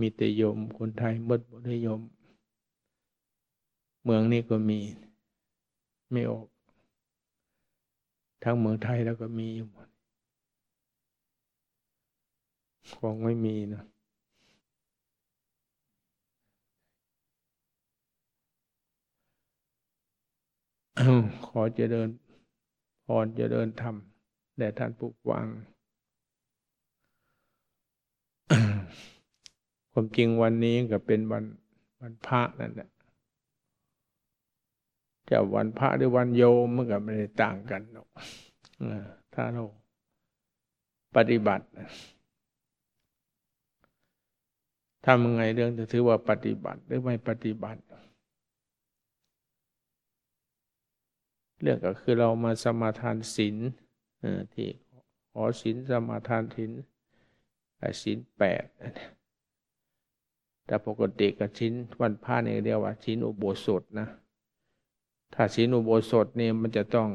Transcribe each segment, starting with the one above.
มีแต่โยมคนไทยมดบุริยม เมืองนี้ก็มีไม่ออก ทั้งเมืองไทยแล้วก็มีอยู่หมดของไม่มีนะขอจะเจริญพรเจริญธรรมแด่ท่านผู้ฟัง ความจริงวันนี้ก็เป็นวันวันพระนั่นแหละจะวันพระหรือวันโยมมันก็ไม่ได้ต่างกันหรอกถ้าเราปฏิบัติทำยังไงเรื่องจะถือว่าปฏิบัติหรือไม่ปฏิบัติ เรื่องก็คือเรามาสมาทานศีลที่ขอศีลสมาทานศีลศีลแปด แต่ปกติกับชิ้นวันพระเนี่ยเรียกว่าชิ้นอุโบสถนะ ถ้าชิ้นอุโบสถนี่มันจะต้อง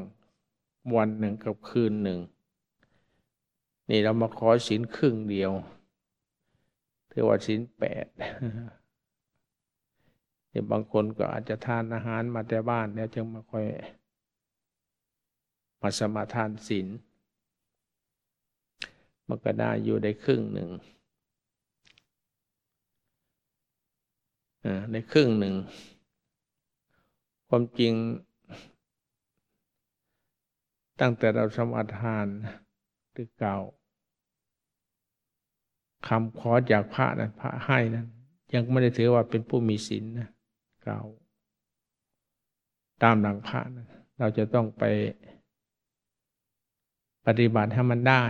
วันหนึ่งกับคืนหนึ่ง นี่เรามาขอชิ้นครึ่งเดียวถือว่าชิ้นแปดนี่บางคนก็อาจจะทานอาหารมาแต่บ้านแล้วจึงมาค่อยมาสมาทานศีลมันก็ได้อยู่ได้ครึ่งหนึ่ง ในครึ่งหนึ่ง ความจริง ตั้งแต่เราสมาทานหรือเก่าคำขอจากพระนั้นพระให้นั้น ยังไม่ได้ถือว่าเป็นผู้มีศีลนะเก่าตามหลังพระนะเราจะต้องไปปฏิบัติให้มันได้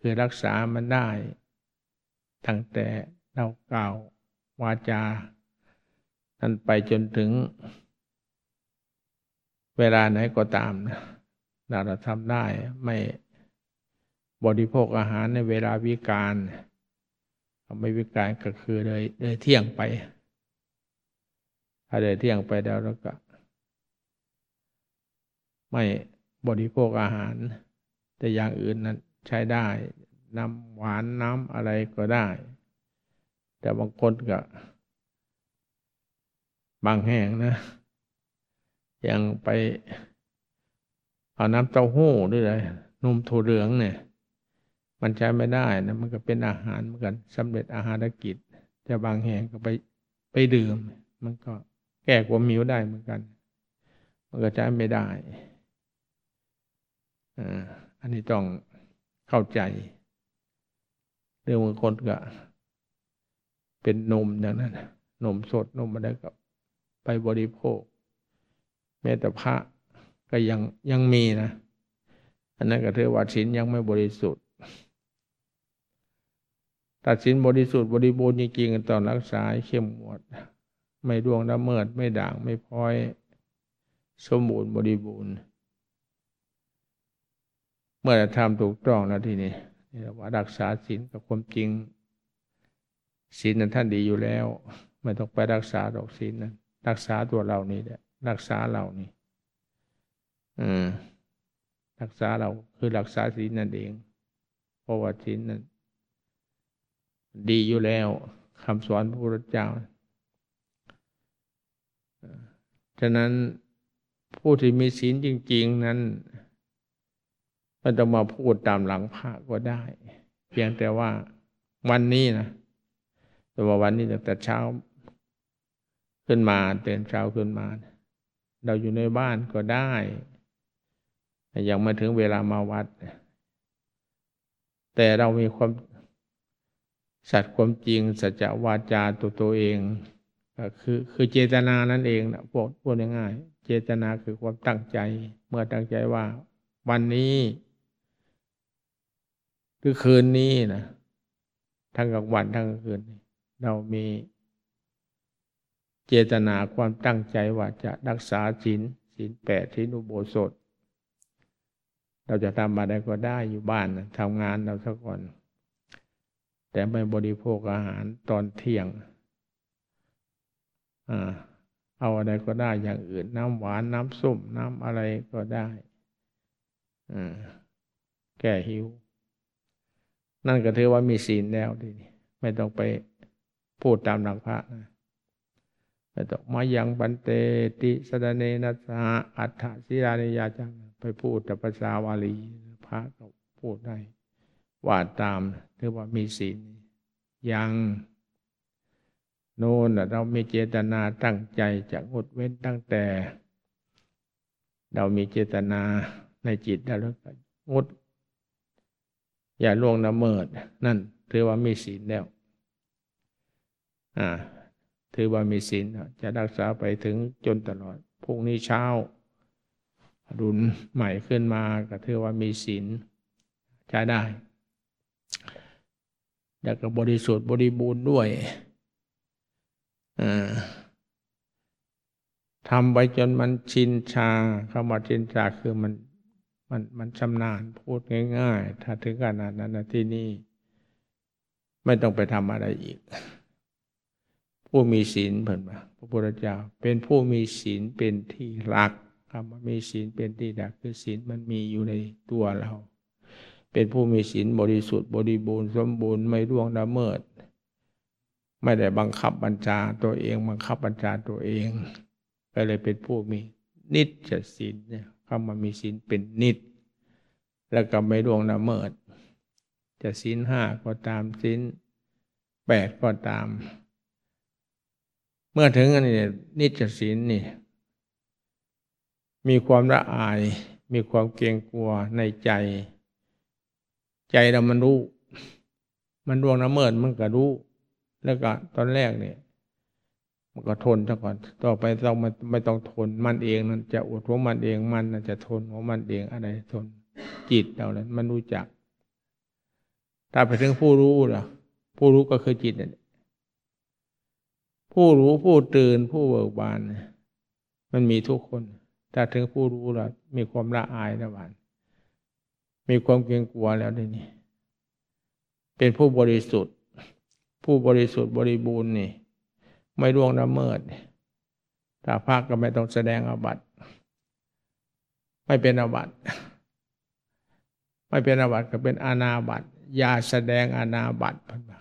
คือรักษามันได้ ตั้งแต่เราเก่าว วาจานั้นไปจนถึง เวลาไหนก็ตามนะเราทำได้ไม่บริโภคอาหารในเวลาวิการไม่วิการก็คือเลยเลยเที่ยงไป ถ้าเลยเที่ยงไปแล้วแล้วก็ ไม่บริโภคอาหาร แต่อย่างอื่นนั้นใช้ได้ น้ำหวานน้ำอะไรก็ได้ แต่บางคนก็บางแห่งนะ ยังไปเอาน้ำเต้าหู้ด้วยเลยนมถั่วเหลืองเนี่ย มันใช้ไม่ได้นะมันก็เป็นอาหารเหมือนกันสำเร็จอาหารกิจ แต่บางแห่งก็ไปไปดื่ม มันก็แก้ความมิวได้เหมือนกัน มันก็ใช้ไม่ได้อันนี้ต้องเข้าใจ เรื่องบางคนก็ เป็นนมอย่างนั้นนมสดนมอะไรก็ไปบริโภค แม้แต่พระก็ยังยังมีนะ อันนั้นก็ถือว่าศีลยังไม่บริสุทธิ์ตัดสินบริสุทธิ์บริบูรณ์จริงๆตองรักษาเข้มงวด ไม่ดวงละเมิดไม่ด่างไม่พ้อย สมบูรณ์บริบูรณ์ เมื่อทำถูกต้องแล้วทีนี้ว่ารักษาศีลกับความจริง ศีลนั้นท่านดีอยู่แล้ว ไม่ต้องไปรักษาดอกศีลนั้นรักษาตัวเรานี่แหละรักษาเรานี่อืมรักษาเราคือรักษาศีลนั่นเอง เพราะว่าศีลนั้น ดีอยู่แล้วคำสอนพระพุทธเจ้าฉะนั้นผู้ที่มีศีลจริง ๆนั้นมันจะมาพูดตามหลังพระก็ได้ เพียงแต่ว่าวันนี้นะ แต่ว่าวันนี้ตั้งแต่เช้า ขึ้นมาเตือนเช้าขึ้นมา เราอยู่ในบ้านก็ได้ยังมาถึงเวลามาวัด แต่เรามีความสัตย์ความจริง สัจวาจาตัวตัวเองก็คือคือเจตนานั่นเองนะพูดพูดง่ายๆเจตนาคือความตั้งใจ เมื่อตั้งใจว่า วันนี้คือคืนนี้นะทั้งกลางวันทั้งกลางคืนนี้ เรามีเจตนาความตั้งใจว่าจะรักษาศีลศีลแปดศีลอุโบสถ เราจะทำอะไรก็ได้อยู่บ้านทำงานเราสักก่อน แต่ไม่บริโภคอาหารตอนเที่ยงอเอาอะไรก็ได้อย่างอื่น น้ำหวานน้ำส้มน้ำอะไรก็ได้แก้หิว นั่นก็ถือว่ามีศีลแล้วทีนี้ไม่ต้องไป พูดตามหลักพระนะไม่ต้องมายังบันเตติสดเนนัสหะอัฏฐศิรานิยาจัง ไปพูดแต่ภาษาวาลี พระก็พูดได้ว่าตามถือว่ามีศีลยังโน่นเรามีเจตนาตั้งใจจะงดเว้นตั้งแต่ เรามีเจตนาในจิตแล้วก็งด อย่าล่วงละเมิด นั่นถือว่ามีศีลแล้ว ถือว่ามีศีลจะรักษาไปถึงจนตลอดพรุ่งนี้เช้า รุนใหม่ขึ้นมาก็ถือว่ามีศีลใช้ได้แล้วก็บริสุทธิ์บริบูรณ์ด้วยทำไปจนมันชินชาคำว่าชินชาคือมันมันมันชำนาญพูดง่าย ๆ ถ้าถึงขนาดนั้นนะที่นี่ ไม่ต้องไปทำอะไรอีก ผู้มีศีลเพิ่นว่าพระพุทธเจ้าเป็นผู้มีศีลเป็นที่รักคำว่ามีศีลเป็นที่รักคือศีลมันมีอยู่ในตัวเรา เป็นผู้มีศีลบริสุทธิ์บริบูรณ์สมบูรณ์ไม่ร่วงละเมิด ไม่ได้บังคับบัญชาตัวเองบังคับบัญชาตัวเองก็เลยเป็นผู้มีนิจศีลเนี่ยคำว่ามีศีลเป็นนิจแล้วก็ไม่ล่วงละเมิด จะศีลห้าก็ตามศีลแปดก็ตาม เมื่อถึงอันนี้นิจศีลนี่ มีความละอาย มีความเกรงกลัวในใจ ใจเรามันรู้ มันล่วงละเมิดมันก็รู้ แล้วก็ตอนแรกเนี่ยมันก็ทนซะก่อน ต่อไปเราไม่ไม่ต้องทน มันเองนั่นจะอดของมันเอง มันจะทนของมันเองอะไรทน จิตเราเนั้นมันรู้จัก ถ้าไปถึงผู้รู้ล่ะ ผู้รู้ก็คือจิตนี่ ผู้รู้ผู้ตื่นผู้เบิกบานมันมีทุกคนถ้าถึงผู้รู้แล้วมีความละอายละหวานมีความเกรงกลัวแล้วนี่เป็นผู้บริสุทธิ์ ผู้บริสุทธิ์บริบูรณ์นี่ ไม่ร่วงละเมิดถ้าภาคก็ไม่ต้องแสดงอาบัติ ไม่เป็นอาบัติไม่เป็นอาบัติก็เป็นอาณาบัติ อย่าแสดงอาณาบัต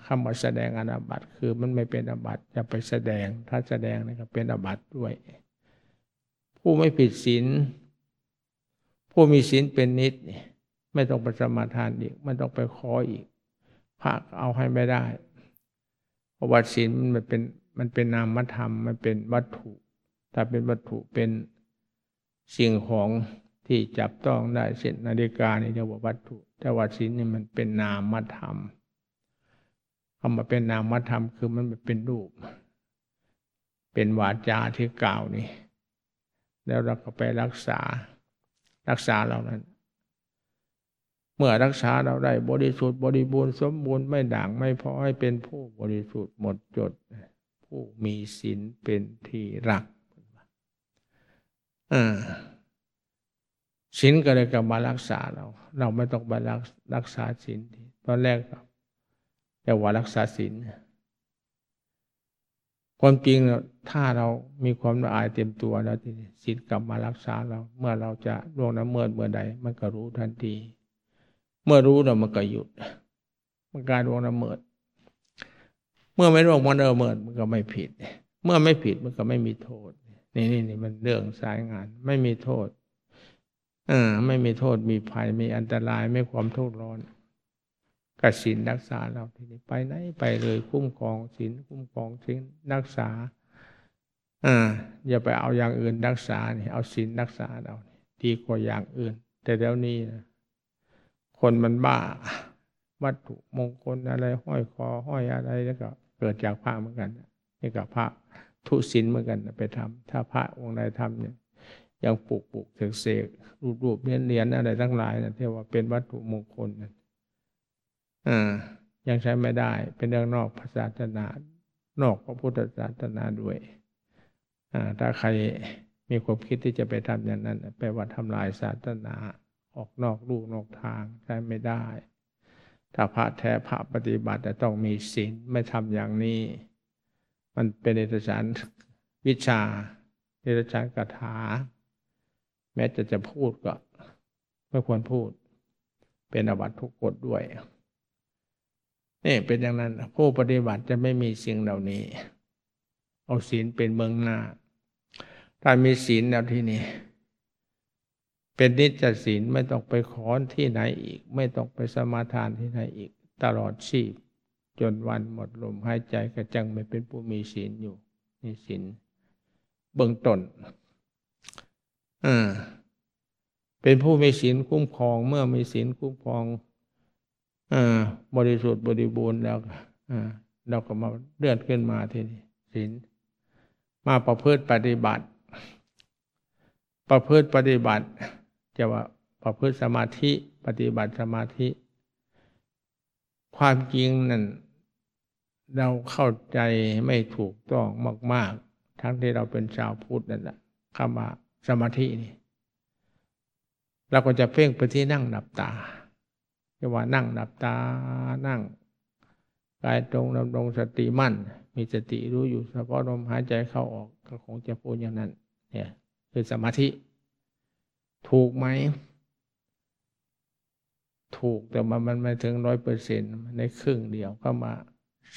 คำว่าแสดงอาณาบัตคือมันไม่เป็นอาบัติจะไปแสดง ถ้าแสดงนี่ก็เป็นอาบัตด้วย ผู้ไม่ผิดศีลผู้มีศีลเป็นนิด ไม่ต้องไปสมาทานอีก ไม่ต้องไปขออีกพระเอาให้ไม่ได้ราะว่าศีลมันเป็นมันเป็นนามธรรมมันเป็นวัตถุ ถ้าเป็นวัตถุเป็นสิ่งของที่จับต้องได้เช่นนาฬิกานี่เรียกว่าวัตถุ แต่ว่าศีลนี่มันเป็นนามธรรมคำว่าเป็นนามธรรมคือมันเป็นรูป เป็นวาจาที่กล่าวนี่ แล้วเราก็ไปรักษารักษาเรานั้น เมื่อรักษาเราได้บริสุทธิ์บริบูรณ์สมบูรณ์ไม่ด่างไม่พอให้เป็นผู้บริสุทธิ์หมดจด ผู้มีศีลเป็นที่รัก ศีลก็เลยกลับมารักษาเรา เราไม่ต้องไปรักรักษาศีลตอนแรกจะว่ารักษาศีลความจริงถ้าเรามีความละอายเต็มตัวแล้วทีนี้ศีลกลับมารักษาเรา เมื่อเราจะล่วงน้ำเมิดเมื่อใด มันก็รู้ทันที เมื่อรู้เรามันก็หยุดมันการวงละเมิด เมื่อไม่ร่วงมันละเมิดมันก็ไม่ผิด เมื่อไม่ผิดมันก็ไม่มีโทษ นี่นี่นี่มันเรื่องสายงาน ไม่มีโทษ อ่าไม่มีโทษมีภัยมีอันตรายไม่ความทุกข์ร้อนกสินรักษาเราทีนี้ไปไหนไปเลยคุ้มครองศีลคุ้มครองศีลรักษาอ่าอย่าไปเอาอย่างอื่นรักษาเนี่ยเอาศีลรักษาเราดีกว่าอย่างอื่น แต่เดี๋ยวนี้นะคนมันบ้า วัตถุมงคลอะไร ห้อยคอห้อยอะไรแล้วก็ เกิดจากพระเหมือนกันนี่กับพระทุศินเหมือนกันไปทำถ้าพระองค์ใดทำเนี่ยยังปลูกปลูกเสกเสก รูปรูปเนียนเนียนอะไรทั้งหลายนะที่ว่าเป็นวัตถุมงคลนะอ่ายังใช้ไม่ได้ เป็นเรื่องนอกศาสนานอกพระพุทธศาสนาด้วยอ่าถ้าใครมีความคิดที่จะไปทำอย่างนั้นแปลว่าทำลายศาสนาออกนอกลูกนอกทางใช้ไม่ได้ ถ้าพระแท้พระปฏิบัติจะต้องมีศีลไม่ทำอย่างนี้ มันเป็นเอกสารวิชาเอกสารคาถา แม้จะจะพูดก็ไม่ควรพูด เป็นอวัตทุกกฎด้วยนี่เป็นอย่างนั้น ผู้ปฏิบัติจะไม่มีสิ่งเหล่านี้ เอาศีลเป็นเมืองหน้า ถ้ามีศีลแล้วที่นี่เป็นนิจศีลไม่ต้องไปขอที่ไหนอีก ไม่ต้องไปสมาทานที่ไหนอีก ตลอดชีพ จนวันหมดลมหายใจก็จังไม่เป็นผู้มีศีลอยู่มีศีลเบื้องต้น เป็นผู้มีศีลคุ้มครอง เมื่อมีศีลคุ้มครองอ่าบริสุทธิ์บริบูรณ์แล้วอ่าเราก็มาเลื่อนขึ้นมาทีนี้ศีลมาประพฤติปฏิบัติ ประพฤติปฏิบัติ จะว่าประพฤติสมาธิปฏิบัติสมาธิ ความจริงนั่นเราเข้าใจไม่ถูกต้องมาก ๆ ทั้งที่เราเป็นชาวพุทธนั่นแหละคำว่า สมาธินี่เราก็จะเพ่งไปที่นั่งดับตาจะว่านั่งดับตานั่งกายตรงดำรงสติมั่น มีสติรู้อยู่เฉพาะลมหายใจเข้าออกก็คงจะพูดอย่างนั้น เนี่ย คือสมาธิ ถูกไหม ถูกแต่มันมันไม่ถึงร้อยเปอร์เซ็นต์ในครึ่งเดียวก็มา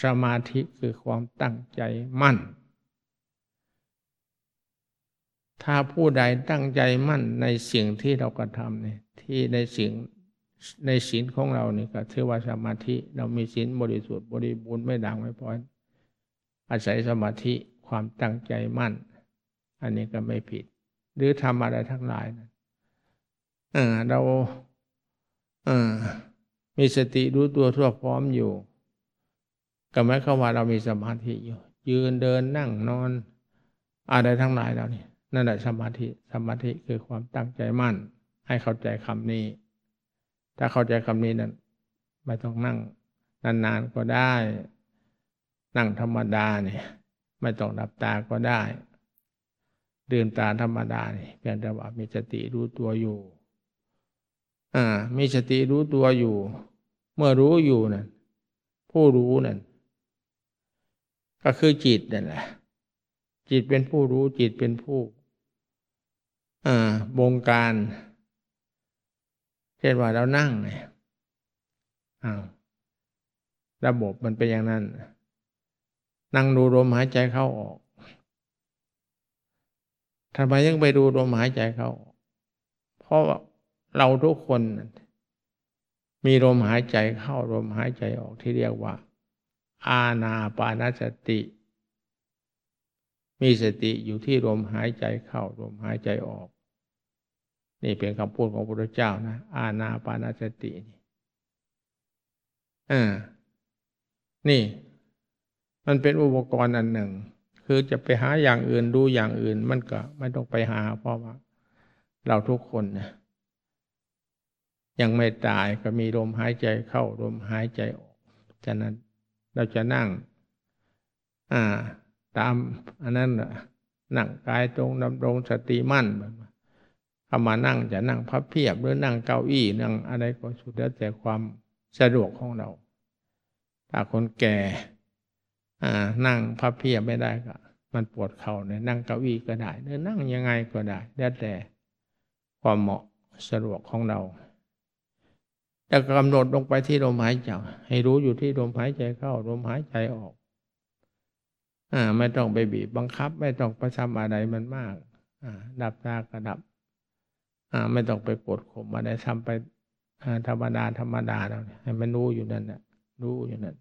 สมาธิคือความตั้งใจมั่น ถ้าผู้ใดตั้งใจมั่นในสิ่งที่เรากระทำเนี่ยที่ในสิ่งในศีลของเราเนี่ยก็ถือว่าสมาธิ เรามีศีลบริสุทธิ์บริบูรณ์ไม่ด่างไม่พร้อยอาศัยสมาธิความตั้งใจมั่น อันนี้ก็ไม่ผิด หรือทำอะไรทั้งหลายนะเรามีสติรู้ตัวทั่วพร้อมอยู่ก็หมายความว่าเรามีสมาธิอยู่ ยืนเดินนั่งนอน อะไรทั้งหลายเราเนี่ย นั่นแหละสมาธิสมาธิคือความตั้งใจมั่น ให้เข้าใจคำนี้ ถ้าเข้าใจคำนี้นั้นไม่ต้องนั่งนานๆก็ได้ นั่งธรรมดาเนี่ยไม่ต้องดับตาก็ได้ดื่มตาธรรมดาเนี่ยเพียงแต่ว่ามีสติรู้ตัวอยู่อ่ามีสติรู้ตัวอยู่ เมื่อรู้อยู่นั่นผู้รู้นั่นก็คือจิตนั่นแหละจิตเป็นผู้รู้จิตเป็นผู้ บงการเช่นว่าเรานั่งเนี่ยอ้าวระบบมันเป็นอย่างนั้น นั่งดูลมหายใจเข้าออกทำไมยังไปดูลมหายใจเข้า เพราะเราทุกคน มีลมหายใจเข้าลมหายใจออกที่เรียกว่า อาณาปานสติ มีสติอยู่ที่ลมหายใจเข้าลมหายใจออก นี่เป็นคำพูดของพระพุทธเจ้านะ อาณาปานสตินี่อ่านี่ มันเป็นอุปกรณ์อันหนึ่ง คือจะไปหาอย่างอื่นดูอย่างอื่น มันก็ไม่ต้องไปหา เพราะว่า เราทุกคนนะยังไม่ตายก็มีลมหายใจเข้าลมหายใจออกฉะนั้นเราจะนั่ง อ่า ตามอันนั้นนั่งกายตรงดำรงสติมั่นเข้ามานั่งจะนั่งพับเพียบหรือนั่งเก้าอี้นั่งอะไรก็สุดแล้วแต่ความสะดวกของเรา ถ้าคนแก่อ่านั่งพับเพียบไม่ได้ก็ มันปวดเข่าเนี่ยนั่งเก้าอี้ก็ได้หรือนั่งยังไงก็ได้แล้วแต่ความเหมาะสะดวกของเราจะกำหนดลงไปที่ลมหายใจให้รู้อยู่ที่ลมหายใจเข้าลมหายใจออกอ่าไม่ต้องไปบีบบังคับ ไม่ต้องประทำอะไรมันมากอ่าดับตากระดับ ไม่ต้องไปกดข่มอะไรทำไปธรรมดาธรรมดาเราให้มันรู้อยู่นั่นแหละรู้อยู่นั่น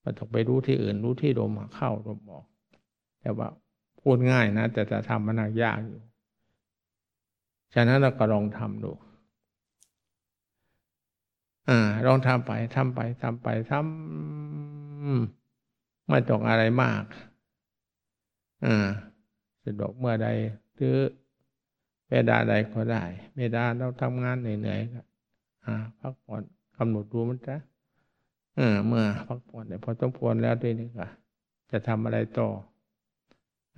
ไม่ต้องไปรู้ที่อื่นรู้ที่ลมเข้าลมออก แต่ว่าพูดง่ายนะ แต่จะทำมันยากอยู่ ฉะนั้นเราก็ลองทำดูอลองทำไปทำไปทำไปทำไม่ต้องอะไรมากอ่าสะดวกเมื่อใดหรือ เวลาใดก็ได้เวลาเราทำงานเหนื่อยๆก็พักผ่อนกำหนดดูมันจะเมื่อพักผ่อนเนี่ยพอต้องผ่อนแล้วด้วยนี่ก็จะทำอะไรต่อ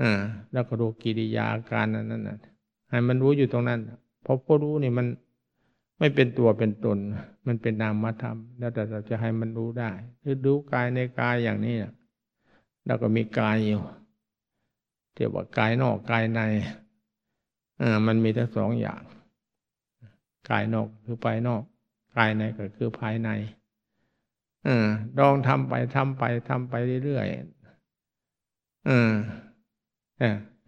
อ่าแล้วก็ดูกิริยาการนั้นนั่นให้มันรู้อยู่ตรงนั้นเพราะผู้รู้นี่มันไม่เป็นตัวเป็นตน มันเป็นนามธรรม แล้วแต่เราจะให้มันรู้ได้หรือดูกายในกายอย่างนี้แล้วก็มีกายอยู่เรียกว่ากายนอกกายใน อมันมีทั้งสองอย่าง กายนอกคือภายนอก กายในก็คือภายในอลองทำไปทำไปทำไปเรื่อยๆเออ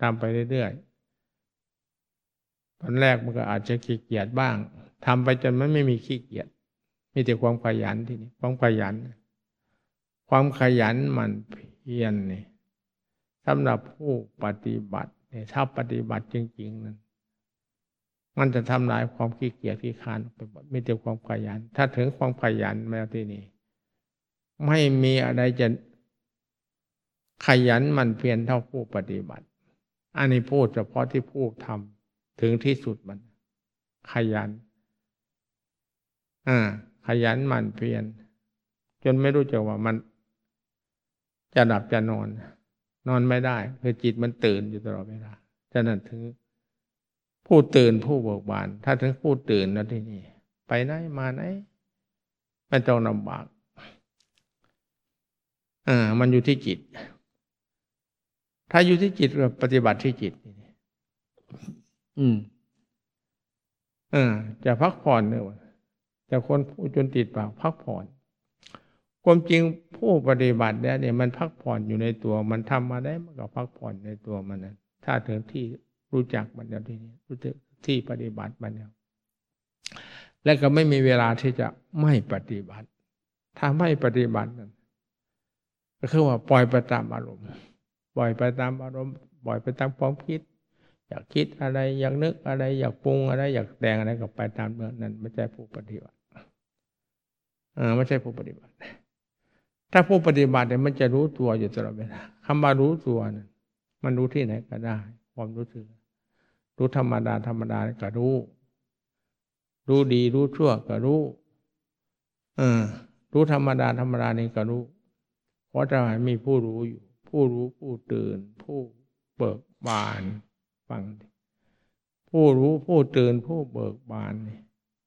ทำไปเรื่อยๆตอนแรกมันก็อาจจะขี้เกียจบ้างทำไปจนมันไม่มีขี้เกียจมีแต่ความขยันที่นี่ความขยัน ความขยันมันเพียรนี่สำหรับผู้ปฏิบัติ ถ้าปฏิบัติจริง ๆ นั้น มันจะทำลายความขี้เกียจขี้คานไปหมดมีแต่ความขยัน ถ้าถึงความขยันมาที่นี่ ไม่มีอะไรจะขยันมันเพียรเท่าผู้ปฏิบัติ อันนี้พูดเฉพาะที่ผู้ทำถึงที่สุดมัน ขยัน อ่า ขยันมันเพียรจนไม่รู้จักว่ามันจะหลับจะนอน นอนไม่ได้ คือจิตมันตื่นอยู่ตลอดเวลาฉะนั้นถึงผู้ตื่นผู้เบิกบาน ถ้าถึงผู้ตื่นแล้วที่นี่ ไปไหนมาไหนไม่ต้องลำบากอ่ามันอยู่ที่จิต ถ้าอยู่ที่จิตก็ปฏิบัติที่จิต อืมเออจะพักผ่อนเนี่ยจะคนผู้จนติดปากพักผ่อน ความจริงผู้ปฏิบัติเนี่ยมันพักผ่อนอยู่ในตัว มันทำมาได้มันก็พักผ่อนในตัวมันนะถ้าถึงที่รู้จักมันแล้วที่นี้รู้จักที่ปฏิบัติมันแล้วและก็ไม่มีเวลาที่จะไม่ปฏิบัติ ถ้าไม่ปฏิบัตินั้นก็คือว่าปล่อยไปตามอารมณ์ปล่อยไปตามอารมณ์ปล่อยไปตามความคิด อยากคิดอะไรอยากนึกอะไร อยากปรุงอะไร อยากแต่งอะไรก็ไปตามเรื่องนั้นไม่ใช่ผู้ปฏิบัติอ่าไม่ใช่ผู้ปฏิบัติ ถ้าผู้ปฏิบัติเนี่ยมันจะรู้ตัวอยู่ตลอดเวลาคำว่ารู้ตัวนั้นมันรู้ที่ไหนก็ได้ ความรู้สึก รู้ธรรมดาธรรมดาก็รู้ รู้ดีรู้ชั่วก็รู้เออรู้ธรรมดาธรรมดานี่ก็รู้ เพราะจะมีผู้รู้อยู่ ผู้รู้ผู้ตื่น ผู้เบิกบานฟังผู้รู้ผู้ตื่นผู้เบิกบานนี่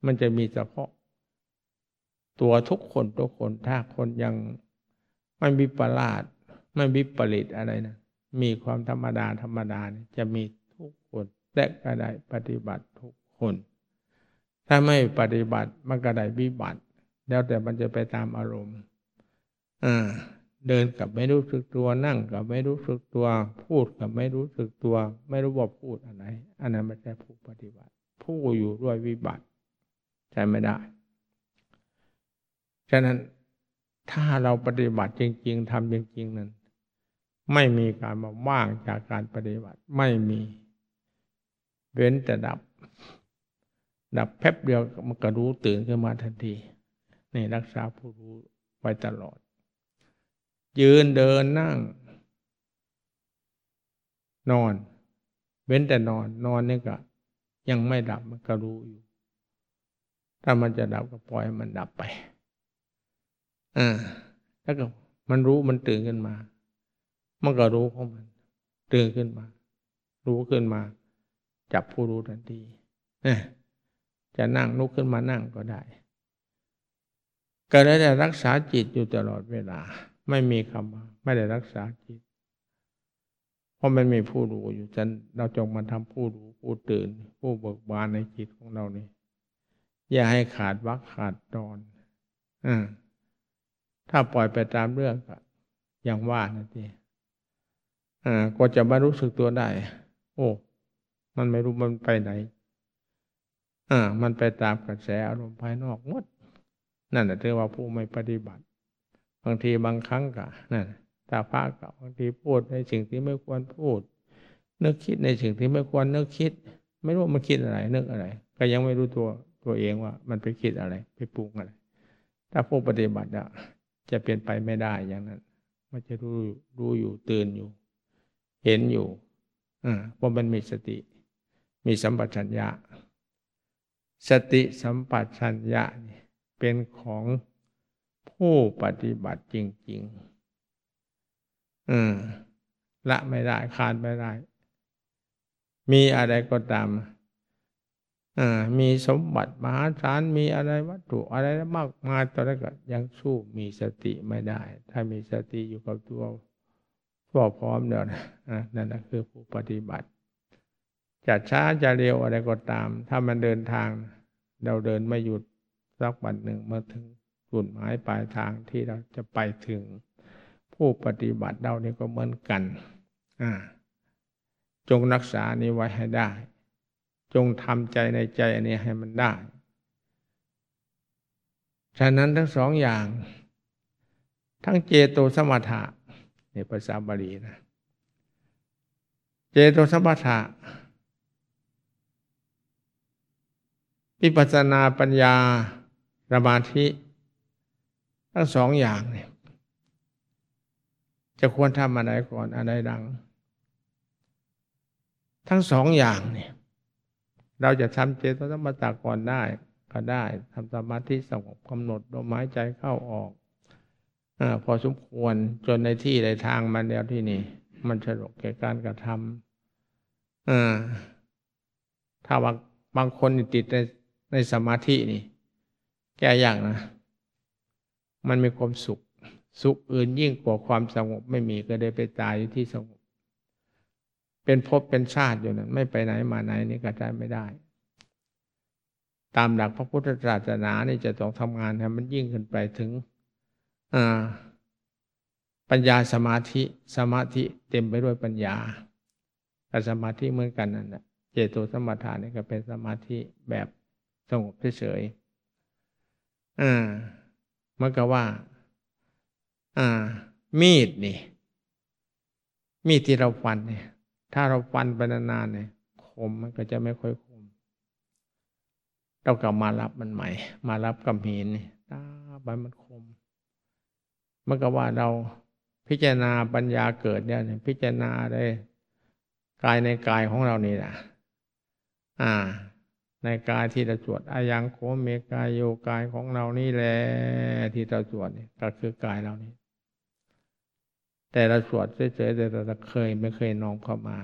มันจะมีเฉพาะ ตัวทุกคนทุกคนถ้าคนยัง ไม่มีปลาดไม่มีปริตอะไรนะ มีความธรรมดาธรรมดานี่จะมีทุกคนและก็ได้ปฏิบัติทุกคน ถ้าไม่ปฏิบัติมันก็ได้วิบัติ แล้วแต่มันจะไปตามอารมณ์อ่าเดินกับไม่รู้สึกตัวนั่งกับไม่รู้สึกตัว พูดกับไม่รู้สึกตัว ไม่รู้ว่าพูดอะไรอันนั้นไม่ใช่ผู้ปฏิบัติ ผู้อยู่ด้วยวิบัติใช่ไม่ได้ ฉะนั้น ถ้าเราปฏิบัติจริง ๆทำจริง ๆ นั้น ไม่มีการมาว่างจากการปฏิบัติไม่มี เว้นแต่ดับ ดับแป๊บเดียวมันก็รู้ตื่นขึ้นมาทันทีนี่รักษาผู้รู้ไว้ตลอด ยืนเดินนั่ง นอน เว้นแต่นอน นอนนี่ก็ ยังไม่ดับมันก็รู้อยู่ ถ้ามันจะดับก็ปล่อยมันดับไป อ่าแล้วก็มันรู้มันตื่นขึ้นมา มันก็รู้ของมัน ตื่นขึ้นมา รู้ขึ้นมา จับผู้รู้ทันทีจะนั่งลุกขึ้นมานั่งก็ได้ ก็ได้รักษาจิตอยู่ตลอดเวลา ไม่มีคำว่าไม่ได้รักษาจิต เพราะมันมีผู้รู้อยู่จนเราจงมาทำผู้รู้ผู้ตื่น ผู้เบิกบานในจิตของเรานี่อย่าให้ขาดวักขาดตอน อ ถ้าปล่อยไปตามเรื่องก็อย่างว่านั่นเองก็จะมารู้สึกตัวได้ โอ้ มันไม่รู้มันไปไหน อ่า มันไปตามกระแสอารมณ์ภายนอกหมด นั่นแหละถือว่าผู้ไม่ปฏิบัติ บางทีบางครั้งก็นั่นตาพระกับบางทีพูดในสิ่งที่ไม่ควรพูด นึกคิดในสิ่งที่ไม่ควรนึกคิด ไม่รู้มันคิดอะไร นึกอะไร ก็ยังไม่รู้ตัวตัวเองว่า มันไปคิดอะไร ไปปรุงอะไร ถ้าผู้ปฏิบัติอะ จะเปลี่ยนไปไม่ได้อย่างนั้น มันจะรู้รู้อยู่ตื่นอยู่ เห็นอยู่อ่าเพราะมันมีสติ มีสัมปชัญญะ สติสัมปชัญญะเป็นของผู้ปฏิบัติจริงๆอืมละไม่ได้ขาดไม่ได้ มีอะไรก็ตาม มีสมบัติมหาศาลมีอะไรวัตถุอะไรมากมายตอนนั้นก็ยังสู้มีสติไม่ได้ ถ้ามีสติอยู่กับตัวตัวพร้อมเดียวนะนั่นคือผู้ปฏิบัติจะช้าจะเร็วอะไรก็ตาม ถ้ามันเดินทาง เราเดินไม่หยุดสักวันหนึ่งมาถึงจุดหมายปลายทางที่เราจะไปถึง ผู้ปฏิบัติเรานี่ก็เหมือนกันจงรักษานี้ไว้ให้ได้ จงทำใจในใจอันนี้ให้มันได้ ฉะนั้นทั้งสองอย่าง ทั้งเจโตสมถะในภาษาบาลีนะ เจโตสมถะวิปัสนาปัญญาสมาธิทั้งสองอย่างเนี่ยจะควรทำอะไรก่อนอะไรดัง ทั้งสองอย่างเนี่ย เราจะทำเจตสมถะก่อนได้ก็ได้ทำสมาธิสงบกำหนดลมหายใจเข้าออกอพอสมควรจนในที่ในทางมันแล้วที่นี่ มันสะดวกแก่การกระทำถ้าบางบางคนติดในในสมาธินี่ แก้ยากนะ มันมีความสุข สุขอื่นยิ่งกว่าความสงบไม่มีก็ได้ไปตายอยู่ที่สงบ เป็นภพเป็นชาติอยู่นั้นไม่ไปไหนมาไหนนี่ก็ได้ไม่ได้ ตามหลักพระพุทธศาสนานี่จะต้องทำงานให้มันยิ่งขึ้นไปถึงปัญญาสมาธิสมาธิเต็มไปด้วยปัญญาแต่สมาธิเหมือนกันนั่นแหละเจโตสมถานี่ก็เป็นสมาธิแบบสงบเฉยๆอ่ามันก็ว่า อ่า มีดนี่ มีดที่เราฟันเนี่ย ถ้าเราฟันไปนานๆเนี่ยคมมันก็จะไม่ค่อยคมเรากลับมารับมันใหม่ มารับกำหินนี่ตาใบมันคมมันก็ว่าเราพิจารณาปัญญาเกิดเนี่ยพิจารณาได้กายในกายของเรานี่นะอ่า ในกายที่เราสวดอายังโคเมกายโยกายของเรานี่แหละที่เราสวดนี่ก็คือกายเรานี่ แต่เราสวดเฉยๆแต่เราเคยไม่เคยน้อมเข้ามา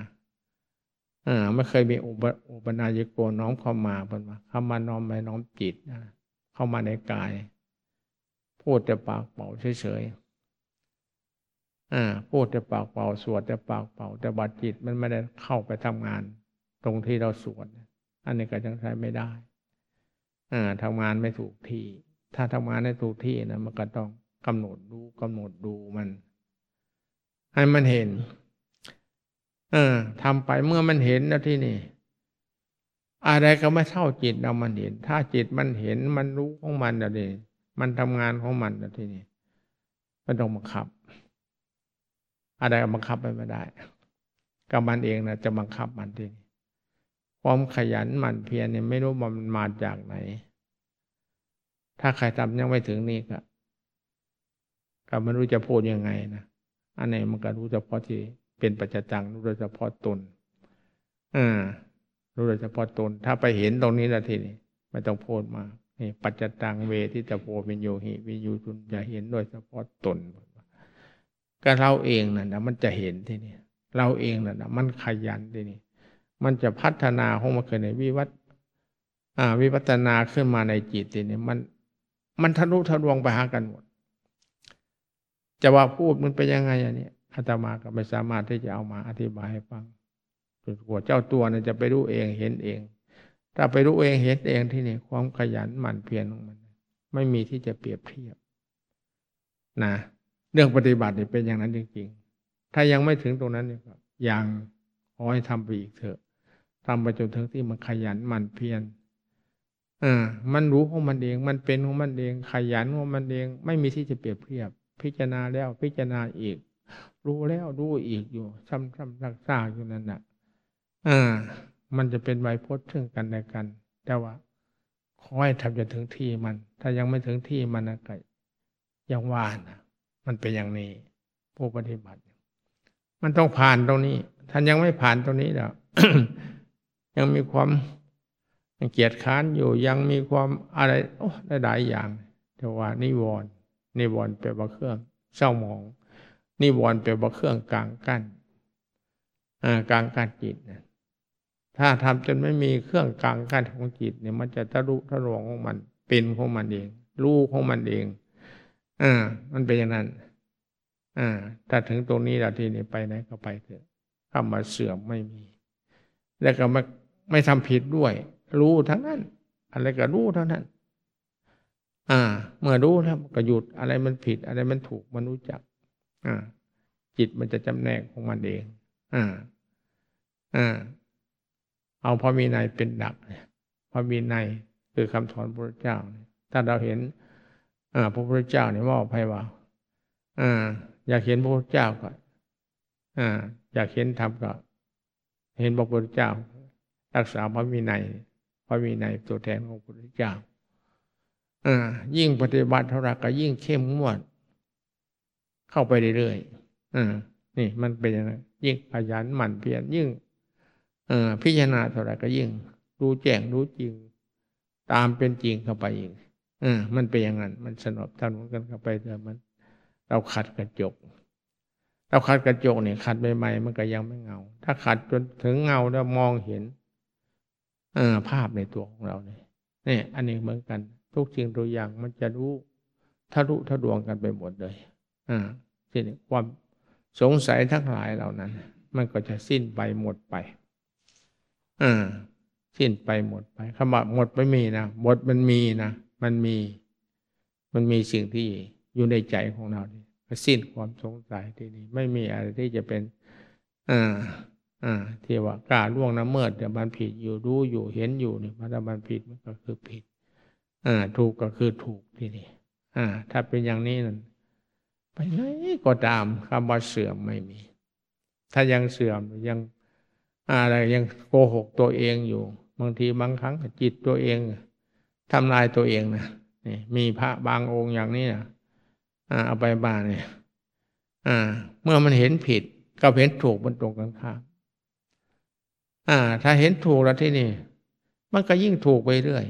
อ่าไม่เคยมีอุปอุปนายโกน้อมเข้ามาเป็นว่าเข้ามาน้อมไปน้อมจิตนะเข้ามาในกาย พูดแต่ปากเป่าเฉยๆอ่า พูดแต่ปากเป่าสวดแต่ปากเป่า แต่บัดจิตมันไม่ได้เข้าไปทำงาน ตรงที่เราสวดอันนี้ก็ยังใช้ไม่ได้ อ่าทำงานไม่ถูกที่ ถ้าทำงานได้ถูกที่นะมันก็ต้องกำหนดดูกำหนดดูมัน ให้มันเห็น เออทำไปเมื่อมันเห็นแล้วที่นี่ อะไรก็ไม่เท่าจิตเรามันเห็น ถ้าจิตมันเห็นมันรู้ของมันแล้วนี่มันทำงานของมันแล้วที่นี่มันต้องบังคับ อะไรก็บังคับไปไม่ได้กับมันเองนะจะบังคับมันที่นี่ความขยันหมั่นเพียรเนี่ยไม่รู้มันมาจากไหน ถ้าใครทำยังไม่ถึงนี่ก็ก็ไม่รู้จะพูดยังไงนะ อันไหนมันก็รู้เฉพาะที่เป็นปัจจตังรู้เฉพาะตนอ่ารู้เฉพาะตน ถ้าไปเห็นตรงนี้ละทีนี้ไม่ต้องโพดมานี่ปัจจตังเวที่จะโพเป็นโยหิวิยูทุนจะเห็นโดยเฉพาะตนก็เราเองนะ่ะมันจะเห็นทีนี่เราเองนะ่ะมันขยันทีนี่มันจะพัฒนาของมันเกิดในวิวัฒอ่าวิวัฒนาขึ้นมาในจิตเนี่ยมัน มันทะลุทะลวงไปหากันหมด จะว่าพูดมันเป็นยังไงอันนี้อาตมาก็ไม่สามารถที่จะเอามาอธิบายให้ฟังจนกว่าเจ้าตัวเนี่ยจะไปรู้เองเห็นเอง ถ้าไปรู้เองเห็นเองที่นี่ความขยันหมั่นเพียรของมัน ไม่มีที่จะเปรียบเทียบนะเรื่องปฏิบัติเนี่ยเป็นอย่างนั้นจริง ๆ ถ้ายังไม่ถึงตรงนั้นเนี่ยยังขอให้ทำไปอีกเถอะทำไปจนถึงที่มันขยันหมั่นเพียรอ่ามันรู้ของมันเอง มันเป็นของมันเอง ขยันของมันเอง ไม่มีที่จะเปรียบเทียบ พิจารณาแล้วพิจารณาอีก รู้แล้วรู้อีกอยู่ซ้ำๆซากๆอยู่นั่นน่ะอ่า มันจะเป็นไวยพจน์ถึงกันในกัน แต่ว่าขอให้ทำจนถึงที่มัน ถ้ายังไม่ถึงที่มันนะก็ยังว่านะมันเป็นอย่างนี้ผู้ปฏิบัติ มันต้องผ่านตรงนี้ท่านยังไม่ผ่านตรงนี้แล้วยังมีความเกียดค้านอยู่ยังมีความอะไร โอ้หลายอย่างแต่ว่านิวรณ์ นิวรณ์แปลว่าเครื่องเศร้าหมอง นิวรณ์แปลว่าเครื่องกลางกั้นกลางกั้นจิตถ้าทำจนไม่มีเครื่องกลางกั้นของจิตเนี่ยมันจะทะลุทะลวงของมัน เป็นของมันเอง รู้ของมันเอง อ่า มันเป็นอย่างนั้น อ่า ถ้าถึงตรงนี้เราที่นี่ไปไหนก็ไปเถอะคำมาเสื่อมไม่มี แล้วก็ไม่ไม่ทำผิดด้วย รู้ทั้งนั้น อะไรก็รู้เท่านั้น อ่า เมื่อรู้แล้วก็หยุดอะไรมันผิด อะไรมันถูกมันรู้จัก อ่า จิตมันจะจำแนกของมันเอง อ่า อ่า เอาพระมีในเป็นดักเนี่ยพระมีในคือคำสอนพระเจ้า ถ้าเราเห็น อ่า พระพุทธเจ้าเนี่ยมอบให้ว่า อ่า อยากเห็นพระพุทธเจ้าก็อ่า อยากเห็นธรรมก็ เห็นพระพุทธเจ้า รักษาพระวินัยพระวินัยตัวแทนของพระพุทธเจ้า อยิ่งปฏิบัติเท่าไรก็ยิ่งเข้มงวด เข้าไปเรื่อยๆนี่มันเป็นอย่างนั้นยิ่งขยันหมั่นเพียรยิ่งพิจารณาเท่าไรก็ยิ่ง รู้แจ้งรู้จริง ตามเป็นจริงเข้าไปอีกอมันเป็นอย่างนั้น มันสนบสนุนกันเข้าไปแต่มัน เราขัดกระจก เราขัดกระจกเนี่ยขัดใหม่ๆมันก็ยังไม่เงา ถ้าขัดจนถึงเงาแล้วมองเห็นอภาพในตัวของเราเนี่ยนี่อันนี้เหมือนกัน ทุกสิ่งตัวอย่างมันจะรู้ทะลุทะลวงกันไปหมดเลย อ่าทีนี้ความสงสัยทั้งหลายเหล่านั้น มันก็จะสิ้นไปหมดไปอ่าสิ้นไปหมดไปคำว่าหมดไม่มีนะหมดมันมีนะมันมี มันมีสิ่งที่อยู่ในใจของเราเนี่ยสิ้นความสงสัยที่นี่ไม่มีอะไรที่จะเป็นอ่าอ่าที่ว่ากล้าล่วงน้ำเมิดแต่มันผิดอยู่รู้อยู่เห็นอยู่เนี่ยมันมันผิดมันก็คือผิด อ่า ถูกก็คือถูกที่นี่อ่า ถ้าเป็นอย่างนี้นั่นไปไหนก็ตามคำว่าเสื่อมไม่มี ถ้ายังเสื่อมยังอะไรยังโกหกตัวเองอยู่ บางทีบางครั้งจิตตัวเองทำลายตัวเองนะนี่มีพระบางองค์อย่างนี้นะอ่าเอาไปบ้านเนี่ยเมื่อมันเห็นผิดก็เห็นถูกมันตรงกันข้ามอ่า ถ้าเห็นถูกแล้วที่นี่ มันก็ยิ่งถูกไปเรื่อย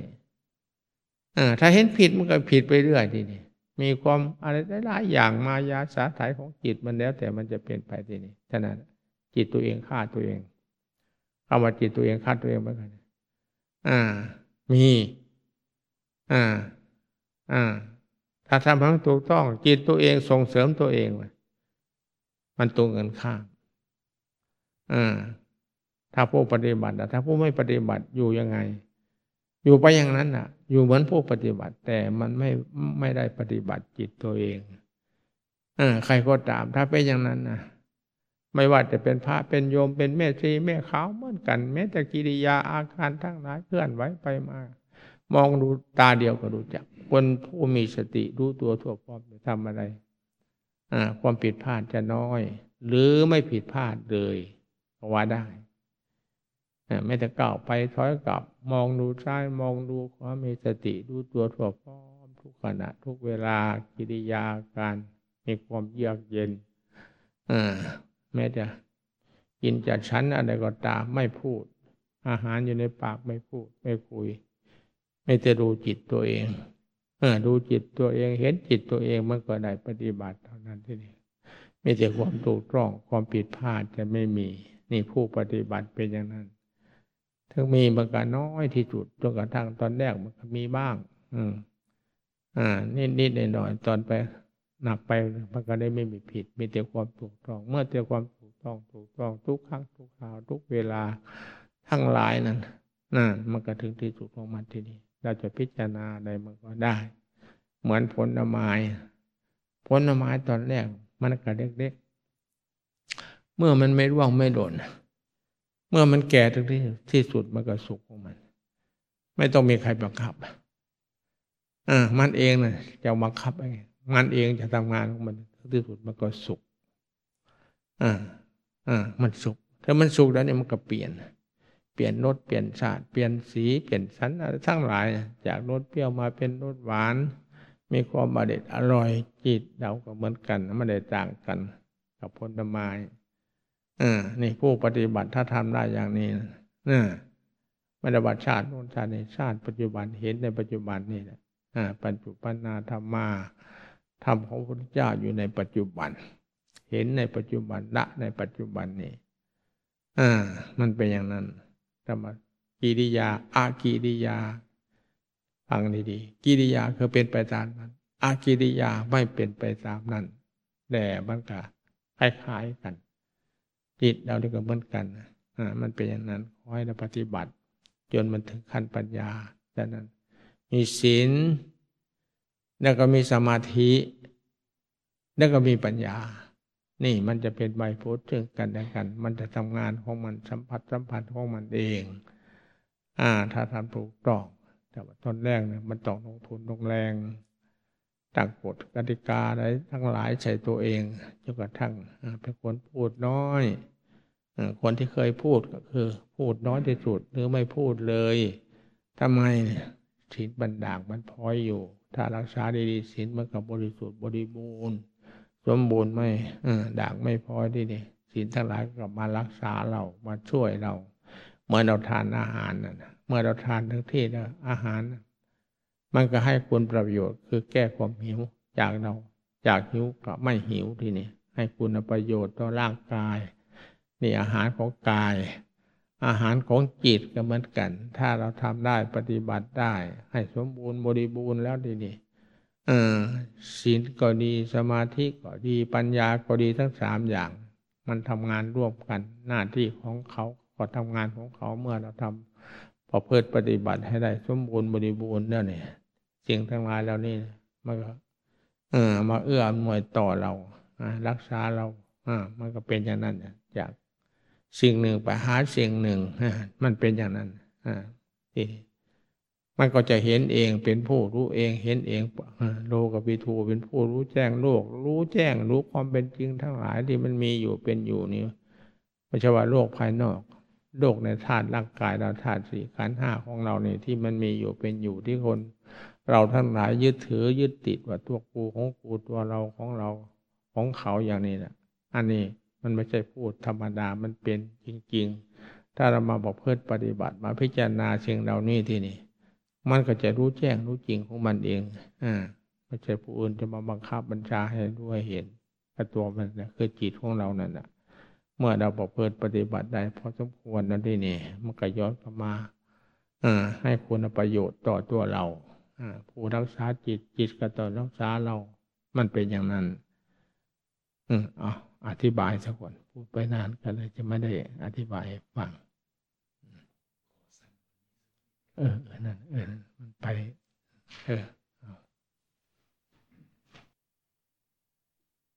อถ้าเห็นผิดมันก็ผิดไปเรื่อยทีนี้มีความอะไรหลายอย่างมายาสาไถของจิตมันแล้ว แต่มันจะเปลี่ยนไปทีนี้ฉะนั้นจิตตัวเองฆ่าตัวเองคำว่าจิตตัวเองฆ่าตัวเองเหมือนกันอ่า มี อ่า อ่า ถ้าทำให้ถูกต้อง จิตตัวเองส่งเสริมตัวเองมันตรงกันข้ามอ่าถ้าผู้ปฏิบัติถ้าผู้ไม่ปฏิบัติอยู่ยังไง อยู่ไปอย่างนั้นอะ อยู่เหมือนผู้ปฏิบัติ แต่มันไม่ไม่ได้ปฏิบัติจิตตัวเองอใครก็ตาม ถ้าเป็นอย่างนั้นนะไม่ว่าจะเป็นพระเป็นโยมเป็นแม่ชีแม่ขาวเหมือนกัน แม้แต่กิริยาอาการทั้งหลายเคลื่อนไหวไปมา มองดูตาเดียวก็รู้จัก คนผู้มีสติรู้ตัวทั่วพร้อมจะทำอะไรอ่าความผิดพลาดจะน้อย หรือไม่ผิดพลาดเลยก็ว่าได้ ไม่แต่ก้าวไปถอยกลับ มองดูซ้ายมองดูขวามีสติดูตัวทั่วพร้อมทุกขณะ ทุกเวลากิริยาการมีความเยือกเย็นอ่าแม้จะกินจัดชั้นอะไรก็ตามไม่พูด อาหารอยู่ในปากไม่พูด ไม่คุย ไม่แต่ดูจิตตัวเองเออดูจิตตัวเองเห็นจิตตัวเองมันก็ได้ปฏิบัติเท่านั้นที่นี่ไม่แต่ความถูกต้องความผิดพลาดจะไม่มี นี่ผู้ปฏิบัติเป็นอย่างนั้น ถึงมีมันก็น้อยที่สุดจนกระทั่งตอนแรกมันก็มีบ้าง อืม อ่า นิดนิดหน่อยหน่อยตอนไปหนักไปมันก็ได้ไม่มีผิด มีแต่ความถูกต้อง เมื่อแต่ความถูกต้องถูกต้องทุกครั้งทุกคราวทุกเวลาทั้งหลายนั้นนั่นมันก็ถึงที่สุดของมันทีนี่เราจะพิจารณาอะไรมันก็ได้ เหมือนผลไม้ผลไม้ตอนแรกมันก็เล็กๆเมื่อมันไม่ร่วงไม่โดน เมื่อมันแก่ถึงที่ที่สุดมันก็สุกของมัน ไม่ต้องมีใครบังคับอ่ามันเองนะจะบังคับเองมันเองจะทำงานของมันที่สุดมันก็สุกอ่าอ่ามันสุกถ้ามันสุกแล้วเนี่ยมันก็เปลี่ยนเปลี่ยนรสเปลี่ยนชาติเปลี่ยนสีเปลี่ยนสันอะไรทั้งหลาย จากรสเปรี้ยวมาเป็นรสหวาน มีความอเด็ดอร่อยจิตเราก็เหมือนกันไม่ได้ต่างกัน กับผลไม้ อ่านี่ผู้ปฏิบัติถ้าทำได้อย่างนี้นะไม่ได้บัติชาติโน้นชาติในชาติปัจจุบันเห็นในปัจจุบันนี่แหละอ่าปัจจุบันนาธรรมาธรรมของพระพุทธเจ้าอยู่ในปัจจุบัน เห็นในปัจจุบันละในปัจจุบันนี่อ่า มันเป็นอย่างนั้นธรรมกิริยาอากิริยาฟังดีๆกิริยาคือเป็นไปตามนั้นอากิริยาไม่เป็นไปตามนั้นแต่มันก็คล้ายๆกัน จิตเราเรียกว่าเหมือนกันอ่ามันเป็นอย่างนั้นขอให้เราปฏิบัติ จนมันถึงขั้นปัญญาดังนั้น มีศีลแล้วก็มีสมาธิ แล้วก็มีปัญญา นี่มันจะเป็นใบพุทธถึงกันและกัน มันจะทำงานของมันสัมผัสสัมพันธ์ของมันเอง อ่า ถ้าทำถูกต้องแต่ว่าตอนแรกเนี่ยมันต้องลงทุนลงแรง ตั้งกฎกติกาอะไรทั้งหลายใส่ตัวเองจนกระทั่งเป็นคนพูดน้อย คนที่เคยพูดก็คือ พูดน้อยที่สุดหรือไม่พูดเลยทำไมศีลบันดากมันพอยอยู่ ถ้ารักษาดีๆศีลมันกับบริสุทธิ์บริบูรณ์สมบูรณ์ไม่ด่างไม่พอยดีนี่ศีลทั้งหลายก็มารักษาเรามาช่วยเรา เมื่อเราทานอาหารนะเมื่อเราทานทั้งที่แล้วอาหาร มันก็ให้คุณประโยชน์คือแก้ความหิวจากเราจากหิวก็ไม่หิวทีนี่ให้คุณประโยชน์ต่อร่างกาย นี่อาหารของกาย อาหารของจิตก็เหมือนกัน ถ้าเราทำได้ปฏิบัติได้ ให้สมบูรณ์บริบูรณ์แล้วดีนี่ศีลก็ดีสมาธิก็ดีปัญญาก็ดีทั้งสามอย่าง มันทำงานร่วมกันหน้าที่ของเขาก็ทำงานของเขาเมื่อเราทำพอเพื่อปฏิบัติให้ได้สมบูรณ์บริบูรณ์เนี่ย สิ่งทั้งหลายเหล่านี้มันก็เออมาเอื้ออำนวยต่อเรารักษาเราอ่ามันก็เป็นอย่างนั้นจากสิ่งหนึ่งไปหาสิ่งหนึ่งมันเป็นอย่างนั้นที่มันก็จะเห็นเองเป็นผู้รู้เองเห็นเองโลกปิทูเป็นผู้รู้แจ้งโลก รู้แจ้งรู้ความเป็นจริงทั้งหลายที่มันมีอยู่เป็นอยู่นี่ไม่ใช่ว่าโลกภายนอก โลกในธาตุร่างกายเราธาตุสี่ขันห้าของเราเนี่ยที่มันมีอยู่เป็นอยู่ที่คน เราทั้งหลายยึดถือยึดติดว่าตัวกูของกูตัวเราของเราของเขาอย่างนี้นะอันนี้มันไม่ใช่พูดธรรมดามันเป็นจริง ๆ ถ้าเรามาบอกเพื่อปฏิบัติมาพิจารณาสิ่งเหล่านี้ที่นี่ มันก็จะรู้แจ้งรู้จริงของมันเอง อ่าไม่ใช่ผู้อื่นจะมาบังคับบัญชาให้ด้วยเห็นแต่ตัวมันนะคือจิตของเรานั่นแหะเมื่อเราบอกเพื่อปฏิบัติได้พอสมควรนั่นที่นี่มันก็ย้อนกลับมา อ่า ให้คุณประโยชน์ต่อตัวเรา ผู้รักษาจิตจิตก็ต่อรักษาเรา มันเป็นอย่างนั้น อืมอ๋ออธิบายสักคนพูดไปนานก็เลยจะไม่ได้อธิบายฟังเออนั่นเออมันไป เออ